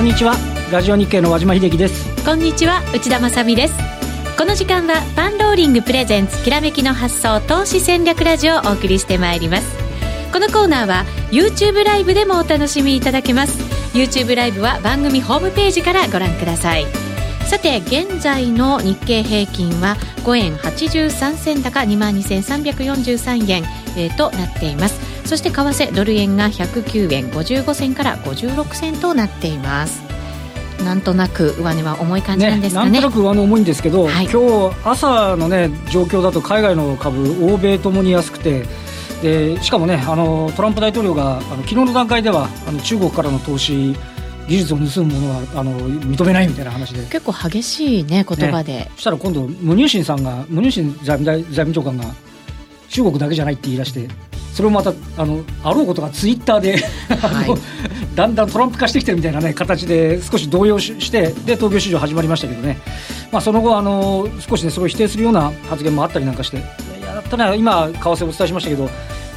こんにちは。ラジオ日経の和島秀樹です。こんにちは内田まさです。この時間はパンローリングプレゼンツきらめきの発想投資戦略ラジオをお送りしてまいります。このコーナーは YouTube ライブでもお楽しみいただけます。YouTube ライブは番組ホームページからご覧ください。さて現在の日経平均は5円83銭高2万2343円、えー、となっています。そして為替ドル円が109円55銭から56銭となっています。なんとなく上値は重い感じなんですかね、ね、なんとなく上値重いんですけど、はい、今日朝のね状況だと海外の株欧米ともに安くてでしかもねあのトランプ大統領があの昨日の段階ではあの中国からの投資技術を盗むものはあの認めないみたいな話で。結構激しいね言葉で、ね、そしたら今度ムニューシンさんがムニューシン財務財務長官が中国だけじゃないって言い出してそれをまたあのあろうことがツイッターではい、だんだんトランプ化してきてるみたいな、ね、形で少し動揺してで東京市場始まりましたけどね、まあ、その後あの少し、ね、それを否定するような発言もあったりなんかしていややったね今為替お伝えしましたけど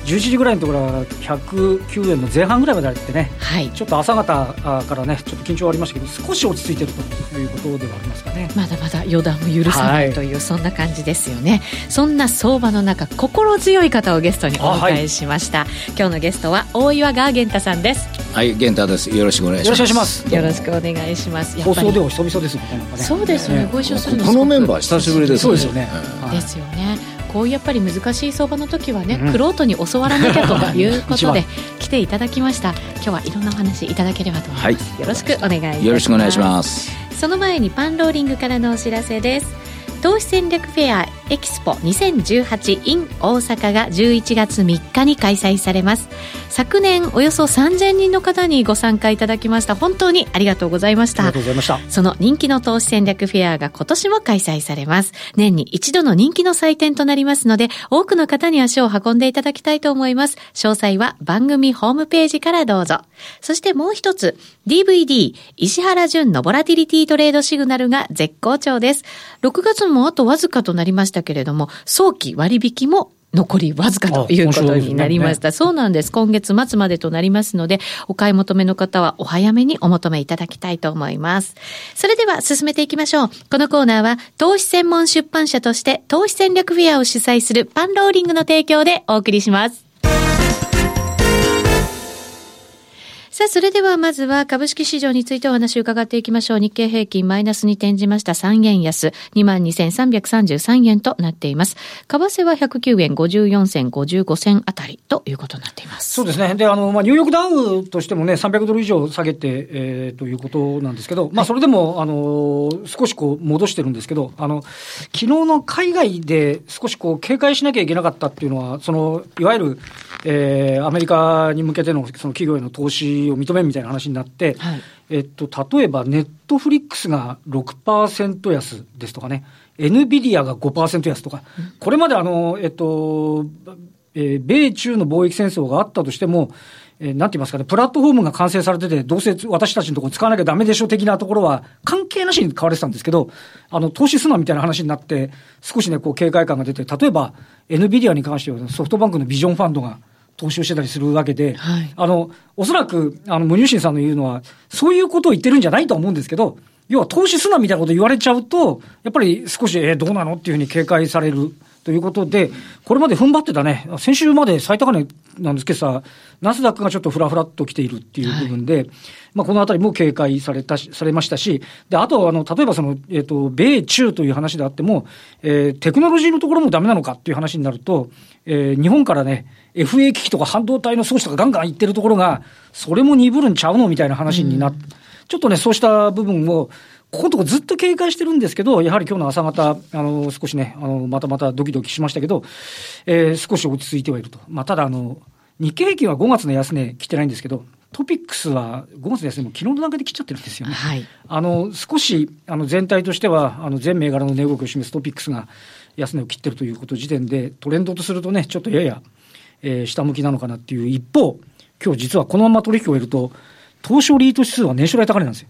11時ぐらいのところは109円の前半ぐらいまであってね、はい、ちょっと朝方からねちょっと緊張ありましたけど少し落ち着いてるということではありますかね。まだまだ予断も許さないという、はい、そんな感じですよね。そんな相場の中心強い方をゲストにお迎えしました、はい、今日のゲストは大岩川源太さんです。はい源太です。よろしくお願いします。よろしくお願いします。放送では久々ですねそうですよね、ご一緒するのこのメンバー久しぶりです、ね、そうですよね、ですよねこういうやっぱり難しい相場の時はね、くろとに教わらなきゃということで 来ていただきました。今日はいろんなお話いただければと思います、はい、よろしくお願いよろしくお願いします。その前にパンローリングからのお知らせです投資戦略フェアエキスポ 2018in 大阪が11月3日に開催されます。昨年およそ3000人の方にご参加いただきました。本当にありがとうございました。ありがとうございました。その人気の投資戦略フェアが今年も開催されます。年に一度の人気の祭典となりますので多くの方に足を運んでいただきたいと思います。詳細は番組ホームページからどうぞ。そしてもう一つ DVD 石原淳のボラティリティトレードシグナルが絶好調です6月もあとわずかとなりましたけれども、早期割引も残りわずかということになりました。ね、そうなんです。今月末までとなりますので、お買い求めの方はお早めにお求めいただきたいと思います。それでは進めていきましょう。このコーナーは、投資専門出版社として、投資戦略フェアを主催するパンローリングの提供でお送りします。さあ、それではまずは株式市場についてお話を伺っていきましょう。日経平均マイナスに転じました3円安、22,333円となっています。為替は109円54銭55銭あたりということになっています。そうですね。で、あの、まあ、ニューヨークダウンとしてもね、300ドル以上下げて、えー、ということなんですけど、まあ、それでも、あの、少しこう、戻してるんですけど、あの、昨日の海外で少しこう、警戒しなきゃいけなかったっていうのは、その、いわゆる、えー、アメリカに向けてのその企業への投資を認めるみたいな話になって、はい、えっと、例えばネットフリックスが6%安ですとかね、エヌビディアが5%安とか、これまであの、えっと、えー、米中の貿易戦争があったとしても、えー、なんて言いますかね、プラットフォームが完成されてて、どうせ私たちのところ使わなきゃダメでしょ的なところは、関係なしに買われてたんですけど、あの、投資すなみたいな話になって、少しね、こう、警戒感が出て、例えば、エヌビディアに関しては、ソフトバンクのビジョンファンドが、投資をしてたりするわけで、はい、あの、おそらく、あの、無入信さんの言うのは、そういうことを言ってるんじゃないと思うんですけど、要は投資すなみたいなこと言われちゃうと、やっぱり少し、えー、どうなのっていうふうに警戒されるということで、これまで踏ん張ってたね、先週まで最高値なんですけどさ、ナスダックがちょっとふらふらっと来ているっていう部分で、はい、まあこのあたりも警戒されたし、されましたし、で、あと、あの、例えばその、えっ、ー、と、米中という話であっても、えー、テクノロジーのところもダメなのかっていう話になると、えー、日本からね、FA 機器とか半導体の装置とかガンガンいってるところが、それも鈍るんちゃうのみたいな話になって、うん、ちょっとね、そうした部分を、ここのとこずっと警戒してるんですけど、やはり今日の朝方、あの、少しね、あの、またまたドキドキしましたけど、えー、少し落ち着いてはいると。まあ、ただ、あの、日経平均は5月の安値来てないんですけど、トピックスは5月の安値も昨日の段階で来ちゃってるんですよね。はい、あの、少し、あの、全体としては、あの、全銘柄の値動きを示すトピックスが安値を切ってるということ時点で、トレンドとするとね、ちょっとやや、えー、下向きなのかなっていう一方、今日実はこのまま取引を終えると、東証リート指数は年初来高値なんですよ。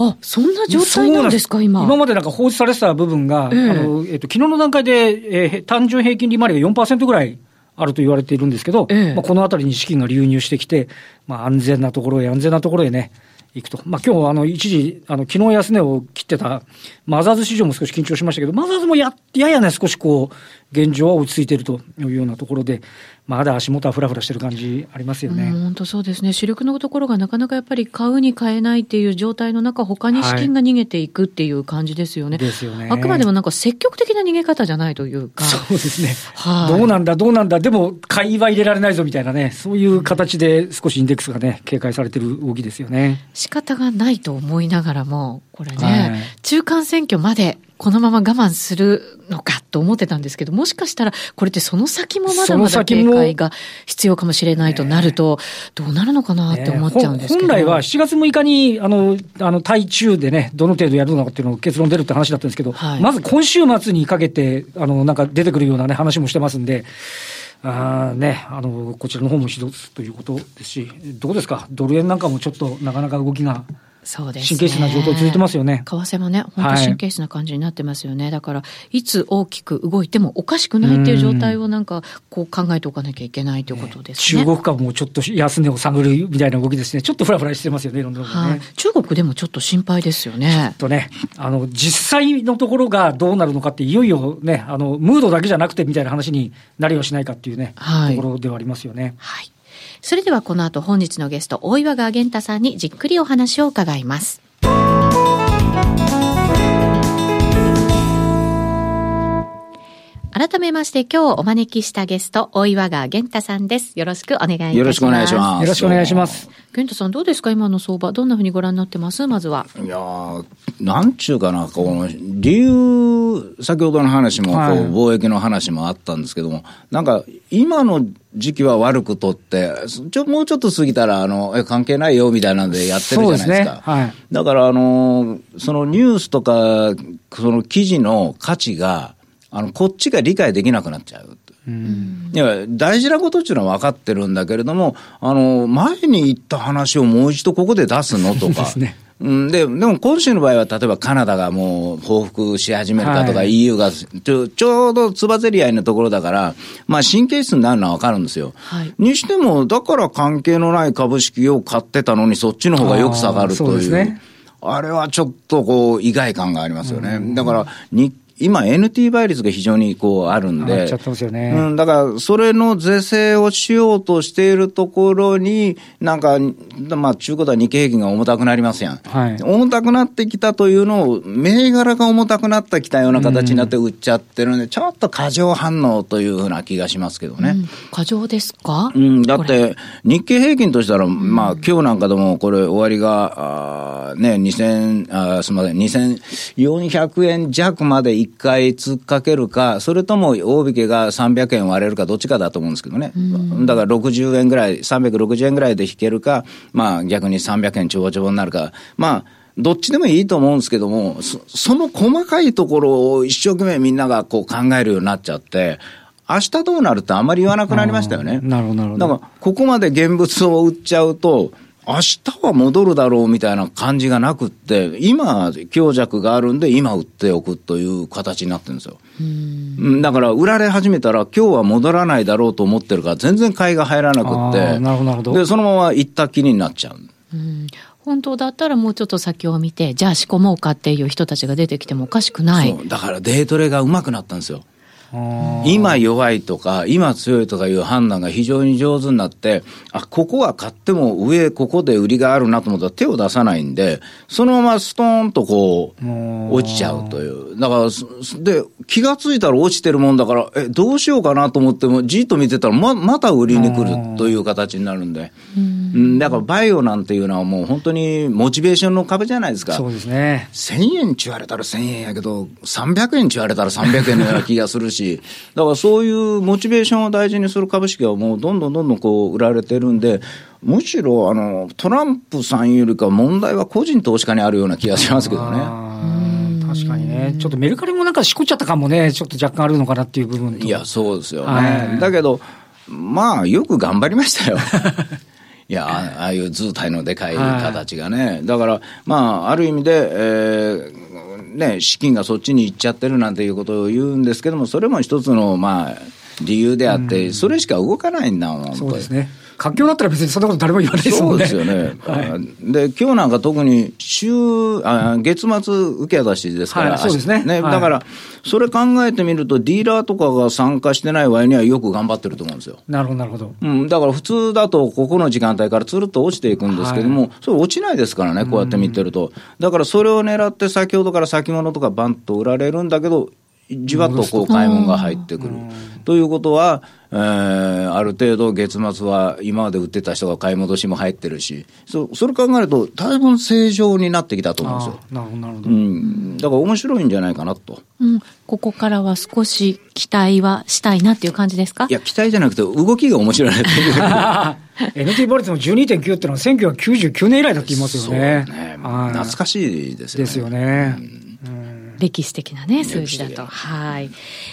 あ、そんな状態なんですか、今。今までなんか放置されてた部分が、えー、あの、えっ、ー、と、昨日の段階で、えー、単純平均利回りが4%ぐらいあると言われているんですけど、えー、まあ、このあたりに資金が流入してきて、まあ、安全なところへ安全なところへね、いくと。まあ今日あの一時、あの昨日安値を切ってたマザーズ市場も少し緊張しましたけど、マザーズもや、ややね、少しこう、現状は落ち着いているというようなところで、まだ足元はふらふらしてる感じありますよね。本当そうですね。主力のところがなかなかやっぱり買うに買えないっていう状態の中、他に資金が逃げていくっていう感じですよね。はい、ですよね。あくまでもなんか積極的な逃げ方じゃないというか。そうですね。はい。どうなんだ、どうなんだ、でも買いは入れられないぞみたいなね、そういう形で少しインデックスがね、警戒されてる動きですよね。仕方がないと思いながらも、これね、はい、中間選挙までこのまま我慢するのかと思ってたんですけど、もしかしたら、これってその先もまだまだ警戒が必要かもしれないとなると、どうなるのかなって思っちゃうんですけど、本来は7月6日に、あの、あの、対中でね、どの程度やるのかっていうのを結論出るって話だったんですけど、はい、まず今週末にかけて、あの、なんか出てくるようなね、話もしてますんで、あね、あの、こちらの方も一つということですし、どうですか、ドル円なんかもちょっとなかなか動きが。そうです、ね、神経質な状況続いてますよね。為替もね、本当神経質な感じになってますよね。はい、だから、いつ大きく動いてもおかしくないっていう状態をなんか、こう考えておかなきゃいけないということですね。ね中国株もちょっと安値を探るみたいな動きですね。ちょっとふらふらしてますよね、いろんな、ね、はい。中国でもちょっと心配ですよね。ちょっとね、あの、実際のところがどうなるのかって、いよいよね、あの、ムードだけじゃなくてみたいな話になりはしないかっていうね、はい、ところではありますよね。はい。それではこの後本日のゲスト、大岩川源太さんにじっくりお話を伺います。改めまして今日お招きしたゲスト、大岩川源太さんです。よろしくお願いいたします。よろしくお願いします。よろしくお願いします。源太さんどうですか？今の相場。どんなふうにご覧になってます？まずは。いやなんちゅうかな、この理由、先ほどの話も、こう、貿易の話もあったんですけども、なんか今の時期は悪くとって、ちょもうちょっと過ぎたら、あの、え、関係ないよみたいなんでやってるじゃないですか。すねはい、だから、あの、そのニュースとか、その記事の価値が、あの、こっちが理解できなくなっちゃう。うん、いや大事なことっていうのは分かってるんだけれども、あの、前に言った話をもう一度ここで出すのとか。ね、うん、で、でも今週の場合は、例えばカナダがもう報復し始めるかとか、はい、EU がちょちょうどつばぜり合いのところだから、まあ神経質になるのはわかるんですよ。はい、にしても、だから関係のない株式を買ってたのに、そっちの方がよく下がるという。ね、あれはちょっとこう、意外感がありますよね。だから、日今 NT 倍率が非常にこうあるんで、ね、うん、だからそれの是正をしようとしているところに、なんか、まあ、中古では日経平均が重たくなりますやん。はい、重たくなってきたというのを、銘柄が重たくなってきたような形になって売っちゃってるんで、うん、ちょっと過剰反応というふうな気がしますけどね。うん、過剰ですか？うん、だって、日経平均としたら、まあ、今日なんかでもこれ終わりが、あね、2000、あすみません、2400円弱まで一回突っかけるか、それとも大引けが300円割れるか、どっちかだと思うんですけどね。だから60円ぐらい、360円ぐらいで引けるか、まあ逆に300円ちょぼちょぼになるか、まあ、どっちでもいいと思うんですけども、そその細かいところを一生懸命みんながこう考えるようになっちゃって、明日どうなるってあんまり言わなくなりましたよね。なるほど、なるほど。だから、ここまで現物を売っちゃうと、明日は戻るだろうみたいな感じがなくって、今、強弱があるんで、今売っておくという形になってるんですよ。だから、売られ始めたら、今日は戻らないだろうと思ってるから、全然買いが入らなくって、なるほどで、そのまま行った気になっちゃう。うん本当だったらもうちょっと先を見て、じゃあ仕込もうかっていう人たちが出てきてもおかしくない。だからデートレが上手くなったんですよ。今弱いとか、今強いとかいう判断が非常に上手になって、あ、ここは買っても上、ここで売りがあるなと思ったら手を出さないんで、そのままストーンとこう、落ちちゃうという。だから、で、気がついたら落ちてるもんだから、え、どうしようかなと思っても、じっと見てたら、ま、また売りに来るという形になるんで。うん、だからバイオなんていうのはもう本当にモチベーションの壁じゃないですか。そうですね。1000円ち言われたら1000円やけど、300円ち言われたら300円のような気がするし、し、だからそういうモチベーションを大事にする株式はもうどんどんどんどんこう売られてるんで、むしろあのトランプさんよりか問題は個人投資家にあるような気がしますけどね。確かにね、ちょっとメルカリもなんかしこっちゃった感もね、ちょっと若干あるのかなっていう部分いや、そうですよね。だけど、まあ、よく頑張りましたよ。いや、ああいう図体のでかい形がね。だから、まあ、ある意味で、えー、ね、資金がそっちに行っちゃってるなんていうことを言うんですけども、それも一つの、まあ、理由であって、それしか動かないんだもん。そうですね。活況だったら別にそんなこと誰も言わないですもんね。そうですよね。はい、で、今日なんか特に週、あ月末受け渡しですから、はい、そうですね。ね、だから、それ考えてみると、ディーラーとかが参加してない場合にはよく頑張ってると思うんですよ。なるほど、なるほど。うん、だから普通だと、ここの時間帯からつるっと落ちていくんですけども、はい、それ落ちないですからね、こうやって見てると。だからそれを狙って、先ほどから先物とかバンと売られるんだけど、じわっとこう買い物が入ってくる。ということは、えー、ある程度月末は今まで売ってた人が買い戻しも入ってるし、そそれ考えると、だいぶ正常になってきたと思うんですよ。なるほど、なるほど。うん。だから面白いんじゃないかなと。うん。ここからは少し期待はしたいなっていう感じですか？いや、期待じゃなくて、動きが面白いなっていう。NT ボリツの12.9っていうのは1999年以来だって言いますよね。そうね。懐かしいですよね。ですよね。うん歴史的なね、数字だと。はい。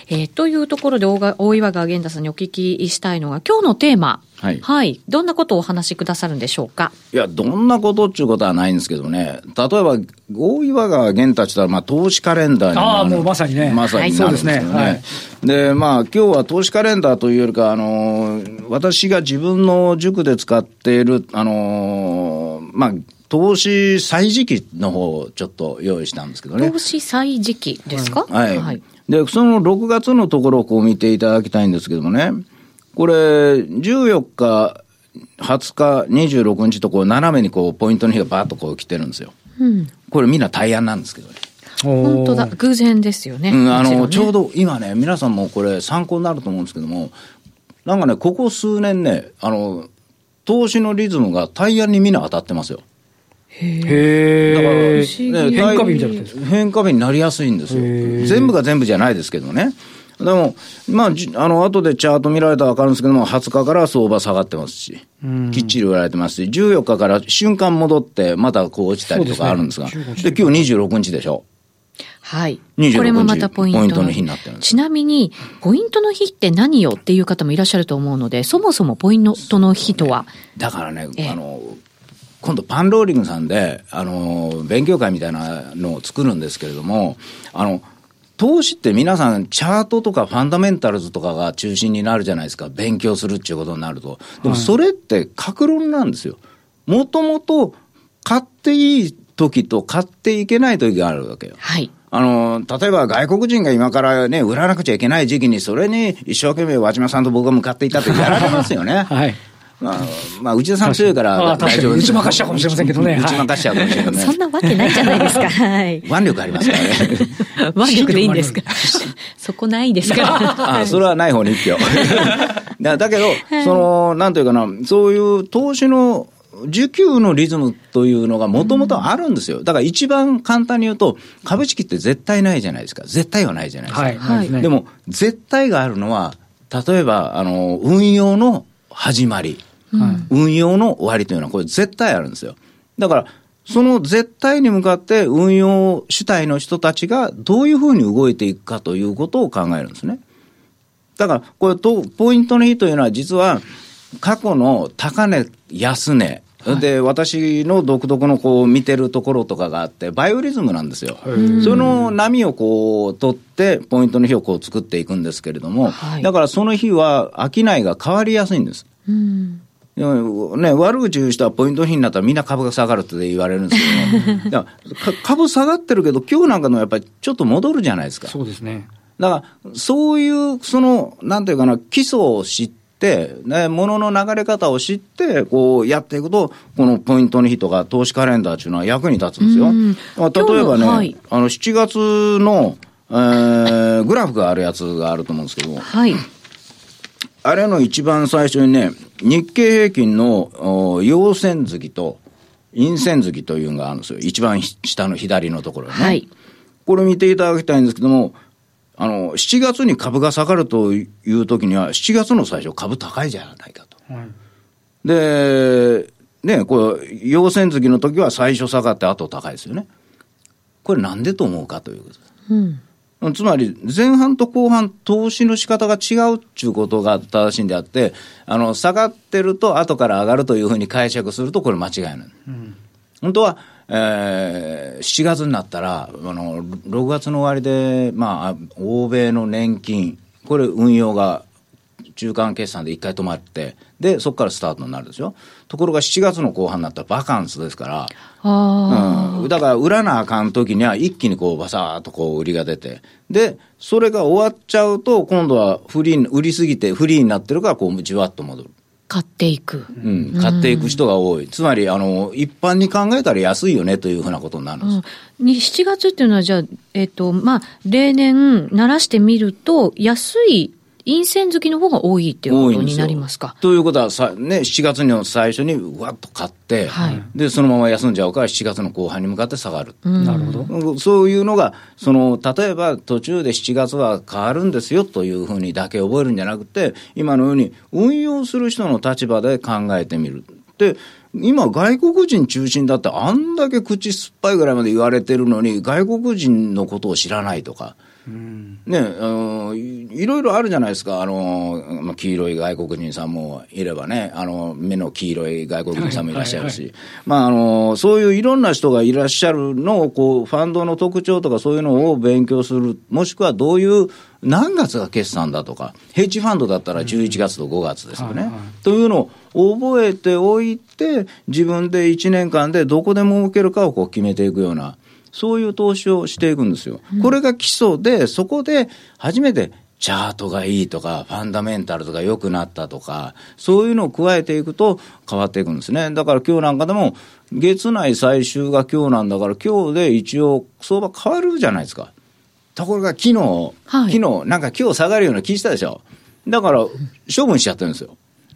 えー、というところで大、大岩川源太さんにお聞きしたいのが、今日のテーマ。はい。はい。どんなことをお話しくださるんでしょうか？いや、どんなことっていうことはないんですけどね。例えば、大岩川源太って言ったら、まあ、投資カレンダーにああ、もうまさにね。まさになるんですね。はい、で、まあ、今日は投資カレンダーというよりか、あの私が自分の塾で使っている、あのまあ、投資歳時期の方をちょっと用意したんですけどね。投資歳時期ですか、はい、はい。で、その6月のところをこう見ていただきたいんですけどもね、これ、14日、20日、26日とこう斜めにこうポイントの日がバーッとこう来てるんですよ。うん、これみんな大安なんですけどね。本当だ、偶然ですよね。うん、あの、ね、ちょうど今ね、皆さんもこれ参考になると思うんですけども、なんかね、ここ数年ね、あの、投資のリズムが大安にみんな当たってますよ。へだから、ね、変化日みたいな変化日になりやすいんですよ。全部が全部じゃないですけどね。でも、まあ、あの、後でチャート見られたら分かるんですけども、20日から相場下がってますし、きっちり売られてますし、14日から瞬間戻って、またこう落ちたりとかあるんですが、で、ね、で今日26日でしょ？はい。これもまたポイント。ポイントの日になってるちなみに、ポイントの日って何よっていう方もいらっしゃると思うので、そもそもポイントの日とは？だからね、あの、今度パンローリングさんで、あの、勉強会みたいなのを作るんですけれども、あの、投資って皆さん、チャートとかファンダメンタルズとかが中心になるじゃないですか。勉強するっていうことになると。でもそれって格論なんですよ。もともと買っていい時と買っていけない時があるわけよ。はい。あの、例えば外国人が今からね、売らなくちゃいけない時期に、それに一生懸命和島さんと僕が向かっていたってやられますよね。はい。まあ、まあ、内田さん強いから大丈夫。打ち負かしちゃうかもしれませんけどね。打ち負かしちゃうかもしれません。そんなわけないじゃないですか。はい。腕力ありますからね。腕力でいいんですか？そこないですか？あ、それはない方に一票。だだけど、その、なんというかな、そういう投資の需給のリズムというのがもともとあるんですよ。だから一番簡単に言うと、株式って絶対ないじゃないですか。絶対はないじゃないですか。はい、でも、絶対があるのは、例えば、あの、運用の始まり、うん、運用の終わりというのはこれ絶対あるんですよ。だから、その絶対に向かって運用主体の人たちがどういうふうに動いていくかということを考えるんですね。だから、これと、ポイントの日というのは実は過去の高値、安値、で、私の独特のこう見てるところとかがあって、バイオリズムなんですよ。その波をこう取って、ポイントの日をこう作っていくんですけれども、はい、だからその日は商いが変わりやすいんです。うんね、悪口言う人はポイント日になったらみんな株が下がるって言われるんですけど、株下がってるけど、今日なんかのやっぱりちょっと戻るじゃないですか。そうですね。だから、そういう、その、なんていうかな、基礎を知って、ね、物の流れ方を知って、こうやっていくと、このポイントの日とか投資カレンダーっていうのは役に立つんですよ。まあ、例えばね、はい、あの、7月の、えー、グラフがあるやつがあると思うんですけど、はい。あれの一番最初にね、日経平均の陽線月と陰線月というのがあるんですよ。一番下の左のところね。はい。これ見ていただきたいんですけども、あの、7月に株が下がるという時には、7月の最初株高いじゃないかと。はい、で、ね、これ、陽線月の時は最初下がって後高いですよね。これなんでと思うかということです。うんつまり前半と後半、投資の仕方が違うっていうことが正しいんであって、あの下がってると後から上がるというふうに解釈すると、これ間違いない。うん、本当は、えー、7月になったら、あの6月の終わりで、まあ、欧米の年金、これ運用が中間決算で一回止まって、で、そこからスタートになるでしょ。ところが7月の後半になったらバカンスですから、あうん、だから売らなあかん時には一気にこうバサーっとこう売りが出て、で、それが終わっちゃうと、今度はフリー、売りすぎてフリーになってるから、こうじわっと戻る。買っていく。うん、買っていく人が多い。つまり、あの、一般に考えたら安いよねというふうなことになるんです。うん、7月っていうのは、じゃあ、えっ、ー、と、まあ、例年、慣らしてみると、安い陰線好きの方が多いっていうことになりますか？ということはさ、ね、7月の最初にわっと買って、はい、で、そのまま休んじゃうから7月の後半に向かって下がる。なるほど。そういうのが、その、例えば途中で7月は変わるんですよというふうにだけ覚えるんじゃなくて、今のように運用する人の立場で考えてみる。で、今、外国人中心だって、あんだけ口酸っぱいぐらいまで言われてるのに、外国人のことを知らないとか、ね、あのいろいろあるじゃないですか、あのまあ、黄色い外国人さんもいればね、あの目の黄色い外国人さんもいらっしゃるし、まあ、あのそういういろんな人がいらっしゃるのをこう、ファンドの特徴とかそういうのを勉強する、もしくはどういう何月が決算だとか、ヘッジファンドだったら11月と5月ですよね。というのを覚えておいて、自分で1年間でどこで儲けるかをこう決めていくような。そういう投資をしていくんですよ。これが基礎で、そこで初めてチャートがいいとか、ファンダメンタルとか良くなったとか、そういうのを加えていくと変わっていくんですね。だから今日なんかでも、月内最終が今日なんだから、今日で一応相場変わるじゃないですか。ところが昨日、はい、昨日、なんか今日下がるような気したでしょ。だから、処分しちゃってるんですよ。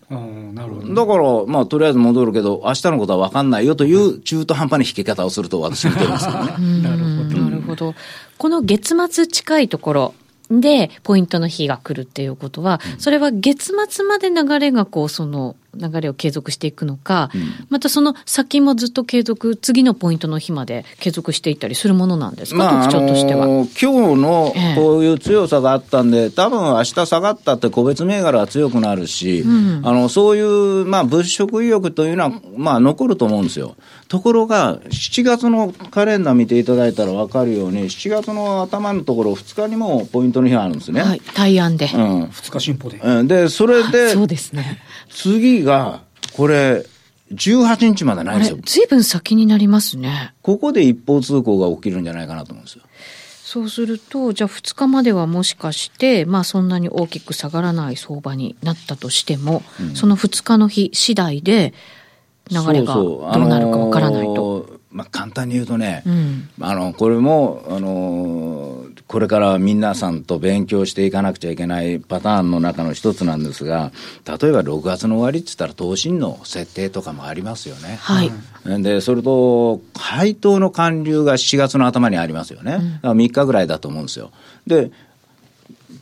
なるほど、だから、まあ、とりあえず戻るけど、明日のことは分かんないよという中途半端な引き方をすると私は見てますけどね。なるほど。なるほど。この月末近いところ、で、ポイントの日が来るっていうことは、それは月末まで流れがこう、その、流れを継続していくのか、うん、またその先もずっと継続、次のポイントの日まで継続していったりするものなんですか、まあ、特徴としては。あのー、今日のこういう強さがあったんで、ええ、多分明日下がったって個別銘柄は強くなるし、うん、あのそういう、まあ、物色意欲というのは、まあ、残ると思うんですよ。ところが、7月のカレンダー見ていただいたら分かるように、7月の頭のところ、2日にもポイントの日があるんですね。はい、対案で。うん、2日進歩で。で、それで、そうですね。次が、これ、18日までないんですよ。ずいぶん先になりますね。ここで一方通行が起きるんじゃないかなと思うんですよ。そうすると、じゃあ2日まではもしかして、まあそんなに大きく下がらない相場になったとしても、うん、その2日の日次第で流れがどうなるかわからないと。まあ、簡単に言うとね、うん、あのこれもあのこれから皆さんと勉強していかなくちゃいけないパターンの中の一つなんですが例えば6月の終わりって言ったら投信の設定とかもありますよね。はい、でそれと配当の還流が7月の頭にありますよね、うん、3日ぐらいだと思うんですよ。で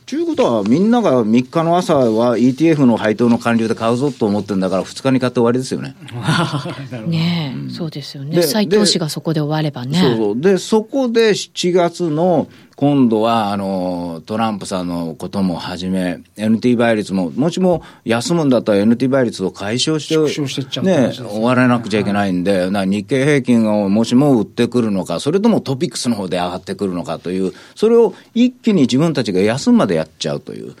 ということは、みんなが3日の朝は ETF の配当の完了で買うぞと思ってるんだから、2日に買って終わりですよね。ねえ、うん、そうですよね。再投資がそこで終わればね。そうで、そこで7月の今度は、あの、トランプさんのこともはじめ、NT 倍率も、もしも休むんだったら NT 倍率を解消して、してね、終わらなくちゃいけないんで、な日経平均をもしも売ってくるのか、それともトピックスの方で上がってくるのかという、それを一気に自分たちが休むまでやっちゃうという。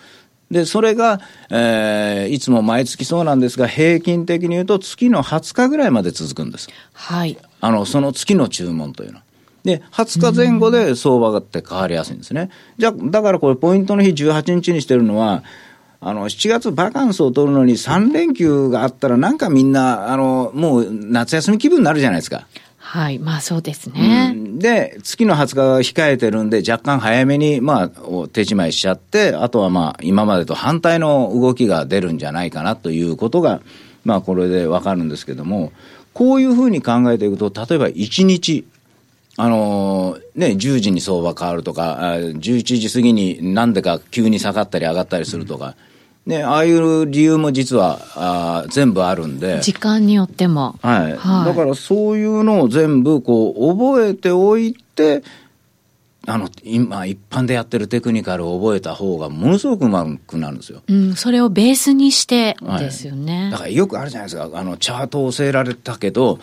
で、それが、えー、いつも毎月そうなんですが、平均的に言うと月の20日ぐらいまで続くんです。はい。あの、その月の注文というのは。で、20日前後で相場がって変わりやすいんですね。じゃあ、だからこれポイントの日18日にしてるのは、あの、7月バカンスを取るのに3連休があったらなんかみんな、あの、もう夏休み気分になるじゃないですか。はい、まあそうですね。うん、で、月の20日が控えてるんで、若干早めに、まあ、手仕舞いしちゃって、あとはまあ、今までと反対の動きが出るんじゃないかなということが、まあ、これでわかるんですけども、こういうふうに考えていくと、例えば1日、あのー、ね、10時に相場変わるとか、11時過ぎになんでか急に下がったり上がったりするとか、ね、ああいう理由も実はあ全部あるんで。時間によっても。はい。はい、だからそういうのを全部こう覚えておいて、あの、今、一般でやってるテクニカルを覚えた方がものすごくうまくなるんですよ。うん、それをベースにしてですよね。はい、だからよくあるじゃないですか。あの、チャートを教えられたけど、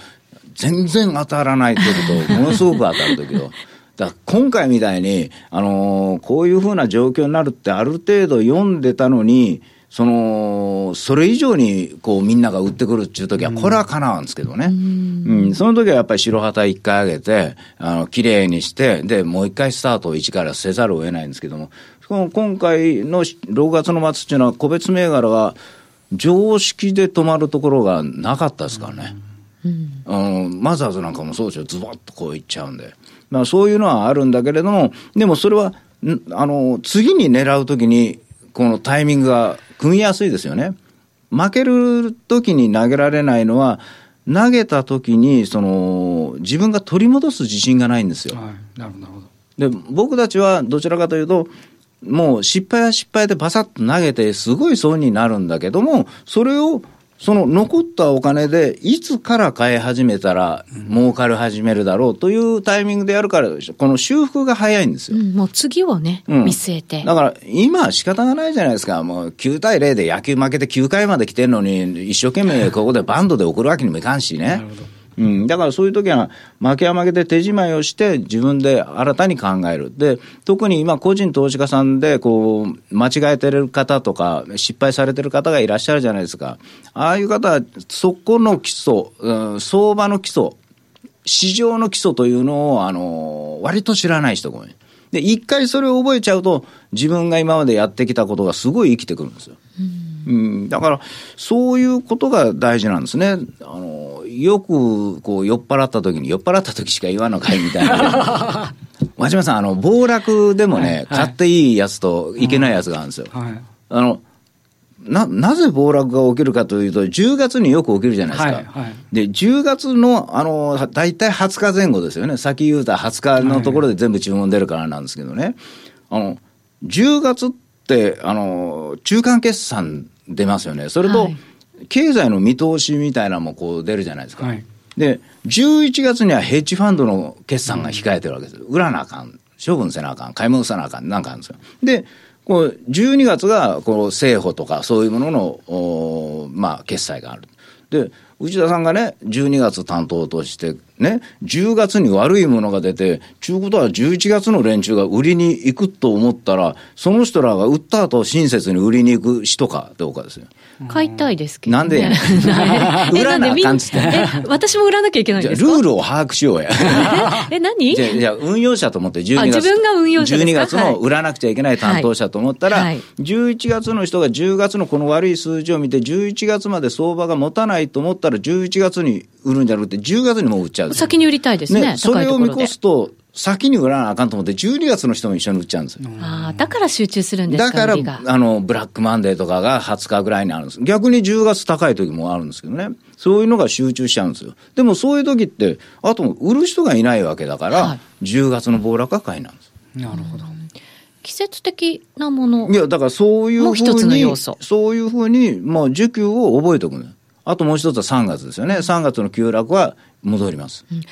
全然当たらない時と、ものすごく当たる時と。だ今回みたいに、あのー、こういうふうな状況になるってある程度読んでたのに、その、それ以上に、こう、みんなが売ってくるっていう時は、これはかなわんですけどね。うん、その時はやっぱり白旗一回上げて、あの、綺麗にして、で、もう一回スタートを一からせざるを得ないんですけども、今回の6月の末っていうのは、個別銘柄が、常識で止まるところがなかったですからね。うん、うん、マザーズなんかもそうですよ、ズボッとこういっちゃうんで。まあ、そういうのはあるんだけれども、でもそれは、あの、次に狙うときに、このタイミングが組みやすいですよね。負けるときに投げられないのは、投げたときに、その、自分が取り戻す自信がないんですよ。はい、なるほど。で、僕たちはどちらかというと、もう失敗は失敗でバサッと投げて、すごい損になるんだけども、それをその残ったお金で、いつから買い始めたら儲かり始めるだろうというタイミングでやるからこの修復が早いんですよ。うん、もう次をね、うん、見据えて。だから今は仕方がないじゃないですか。もう9対0で野球負けて9回まで来てるのに、一生懸命ここでバンドで送るわけにもいかんしね。なるほどうん、だからそういう時は負けは負けで手仕舞いをして自分で新たに考える。で、特に今個人投資家さんでこう間違えてる方とか失敗されてる方がいらっしゃるじゃないですか。ああいう方はそこの基礎、うん、相場の基礎、市場の基礎というのをあの割と知らない人が多い。で、一回それを覚えちゃうと自分が今までやってきたことがすごい生きてくるんですよ。うんうん、だから、そういうことが大事なんですね。あの、よく、こう、酔っ払った時に、酔っ払った時しか言わんのかいみたいな。松島さん、あの、暴落でもね、はい、買っていいやつといけないやつがあるんですよ。はい、あの、な、なぜ暴落が起きるかというと、10月によく起きるじゃないですか。はいはい、で、10月の、あの、大体20日前後ですよね。先言うた20日のところで全部注文出るからなんですけどね。あの、10月って、あの、中間決算出ますよね。それと、経済の見通しみたいなのもこう出るじゃないですか。はい、で、11月にはヘッジファンドの決算が控えてるわけです。売らなあかん。処分せなあかん。買い戻さなあかん。なんかあるんですよ。で、こう12月がこう政府とかそういうものの、おまあ、決済がある。で、内田さんがね、12月担当として、ね、10月に悪いものが出て、ちゅうことは11月の連中が売りに行くと思ったら、その人らが売った後、親切に売りに行く人かどうかですよ。買いたいですけど、ね、なんで。売らなあかんつって。私も売らなきゃいけないんですか？ルールを把握しようや。え、何？じゃあ、運用者と思って12月。自分が運用者12月の売らなくちゃいけない担当者と思ったら、はい、11月の人が10月のこの悪い数字を見て、11月まで相場が持たないと思ったら、11月に売るんじゃなくて、10月にも売っちゃう。先に売りたいですね。ねそれを見越すと、先に売らなあかんと思って、12月の人も一緒に売っちゃうんですよ。ああ、だから集中するんですかだから、あの、ブラックマンデーとかが20日ぐらいにあるんです。逆に10月高い時もあるんですけどね。そういうのが集中しちゃうんですよ。でもそういう時って、あと売る人がいないわけだから、はい、10月の暴落は買いなんです。なるほど。季節的なものいや、だからそういうふうに、そういうふうに、まあ、需給を覚えておくのあともう一つは3月ですよね。3月の急落は戻ります。うん、3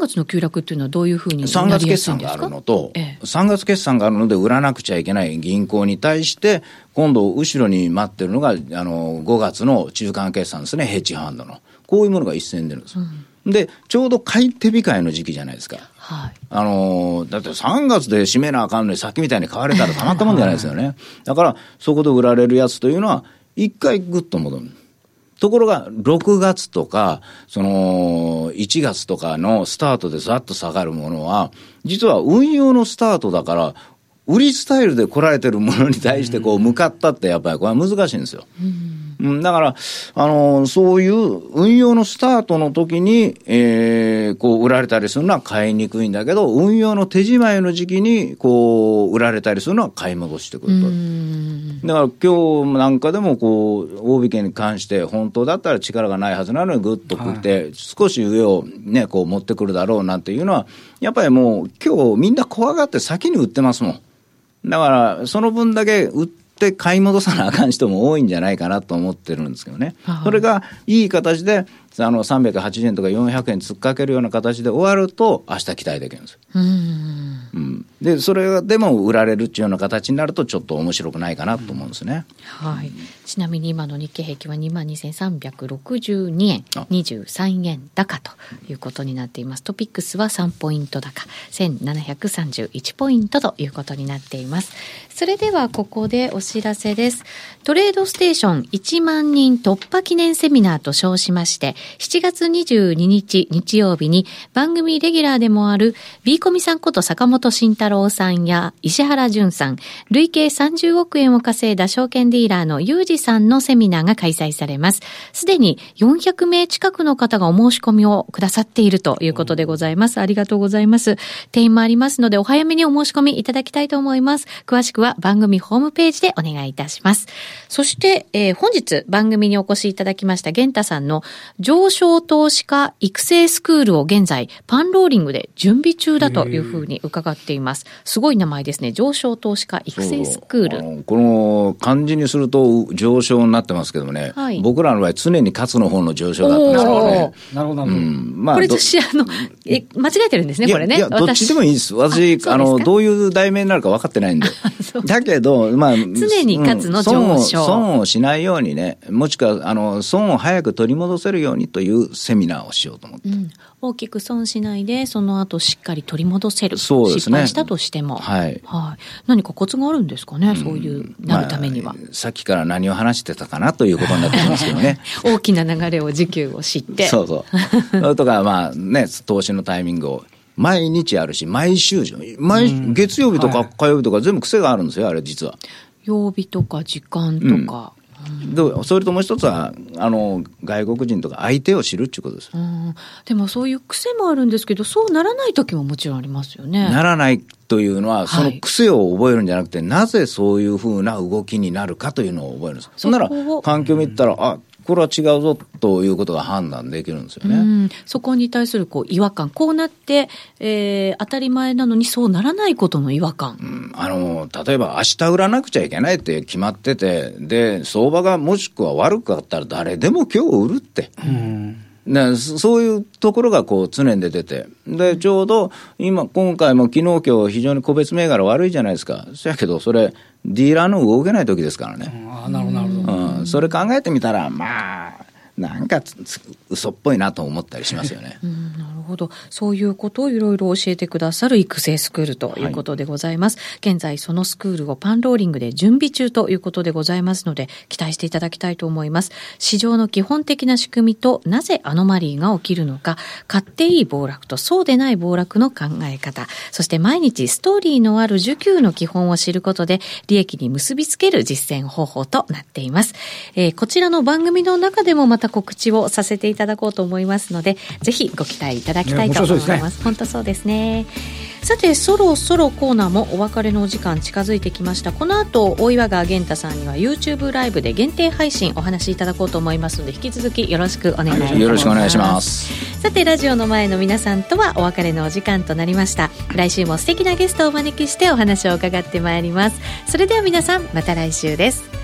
月の急落っていうのはどういうふうに3月決算があるのと、ええ、3月決算があるので売らなくちゃいけない銀行に対して、今度後ろに待ってるのが、あの、5月の中間決算ですね、ヘッジファンドの。こういうものが一斉に出るんです。うん、で、ちょうど買い手控えの時期じゃないですか。はい。あのだって3月で締めなあかんのに、さっきみたいに買われたらたまったもんじゃないですよね。だから、そこで売られるやつというのは、一回ぐっと戻る。ところが、6月とか、その、1月とかのスタートでざっと下がるものは、実は運用のスタートだから、売りスタイルで来られてるものに対してこう向かったってやっぱりこれは難しいんですよ。うん、だから、あの、そういう運用のスタートの時に、えー、こう売られたりするのは買いにくいんだけど、運用の手仕舞いの時期に、こう、売られたりするのは買い戻してくると。だから今日なんかでもこう、大引けに関して本当だったら力がないはずなのにぐっと食って、少し上をね、こう持ってくるだろうなんていうのは、やっぱりもう今日みんな怖がって先に売ってますもん。だから、その分だけ売って買い戻さなあかん人も多いんじゃないかなと思ってるんですけどね。それがいい形で、あの、380円とか400円突っかけるような形で終わると、明日期待できるんですよ。うんうん、で、それでも売られるっていうような形になると、ちょっと面白くないかなと思うんですね。はい。ちなみに今の日経平均は22,362円23円高ということになっています。トピックスは3ポイント高、1731ポイントということになっています。それではここでお知らせです。トレードステーション1万人突破記念セミナーと称しまして、7月22日日曜日に番組レギュラーでもある B コミさんこと坂本慎太郎さんや石原淳さん、累計30億円を稼いだ証券ディーラーのユージさんのセミナーが開催されます。すでに400名近くの方がお申し込みをくださっているということでございます。ありがとうございます。定員もありますので、お早めにお申し込みいただきたいと思います。詳しくは番組ホームページでお願いいたします。そして、えー、本日番組にお越しいただきました玄太さんの上昇投資家育成スクールを現在パンローリングで準備中だというふうに伺っています。すごい名前ですね。上昇投資家育成スクール。この漢字にすると上昇になってますけどもね、はい、僕らの場合常に勝つの方の上昇だったんですよね。なるほど、なるほど。うん、まあ、これ私、あの、え、間違えてるんですね、これね。いや、どっちでもいいです。私、あの、どういう題名になるか分かってないんで。だけど、まあ、常に勝つの上昇、損をしないようにね、もしくは、あの、損を早く取り戻せるようにというセミナーをしようと思って。うん大きく損しないで、その後しっかり取り戻せる。そうですね。失敗したとしても。はい。はい。何かコツがあるんですかね、うん、そういう、なるためには、まあ、さっきから何を話してたかなということになってますけどね。大きな流れを時給を知って。そうそう。とか、まあね、投資のタイミングを毎日あるし、毎週じゃ毎、月曜日とか火曜日とか全部癖があるんですよ、あれ実は。曜日とか時間とか。うん。でそれともう一つはあの外国人とか相手を知るっていうことです、うん、でもそういう癖もあるんですけどそうならない時ももちろんありますよね。ならないというのはその癖を覚えるんじゃなくて、はい、なぜそういうふうな動きになるかというのを覚えるんです。そんなら環境見たらあこれは違うぞということが判断できるんですよね。そこに対するこう違和感、こうなって、えー、当たり前なのにそうならないことの違和感。うん、あの、例えば明日売らなくちゃいけないって決まってて、で、相場がもしくは悪かったら誰でも今日売るって。うんね、そういうところがこう常に出てて、で、ちょうど今、今回も昨日今日非常に個別銘柄悪いじゃないですか。そやけど、それ、ディーラーの動けない時ですからね。あなるほど、なるほど。うん、それ考えてみたら、まあ、なんか嘘っぽいなと思ったりしますよね。うん、なるほど。そういうことをいろいろ教えてくださる育成スクールということでございます。はい、現在そのスクールをパンローリングで準備中ということでございますので、期待していただきたいと思います。市場の基本的な仕組みとなぜアノマリーが起きるのか、買っていい暴落とそうでない暴落の考え方、そして毎日ストーリーのある受給の基本を知ることで、利益に結びつける実践方法となっています。えー、こちらの番組の中でもまた告知をさせていただこうと思いますので、ぜひご期待いただきたいと思います。本当そうですね。さて、そろそろコーナーもお別れのお時間近づいてきました。この後、大岩川源太さんには YouTube ライブで限定配信お話しいただこうと思いますので、引き続きよろしくお願いします。よろしくお願いします。さて、ラジオの前の皆さんとはお別れのお時間となりました。来週も素敵なゲストをお招きしてお話を伺ってまいります。それでは皆さん、また来週です。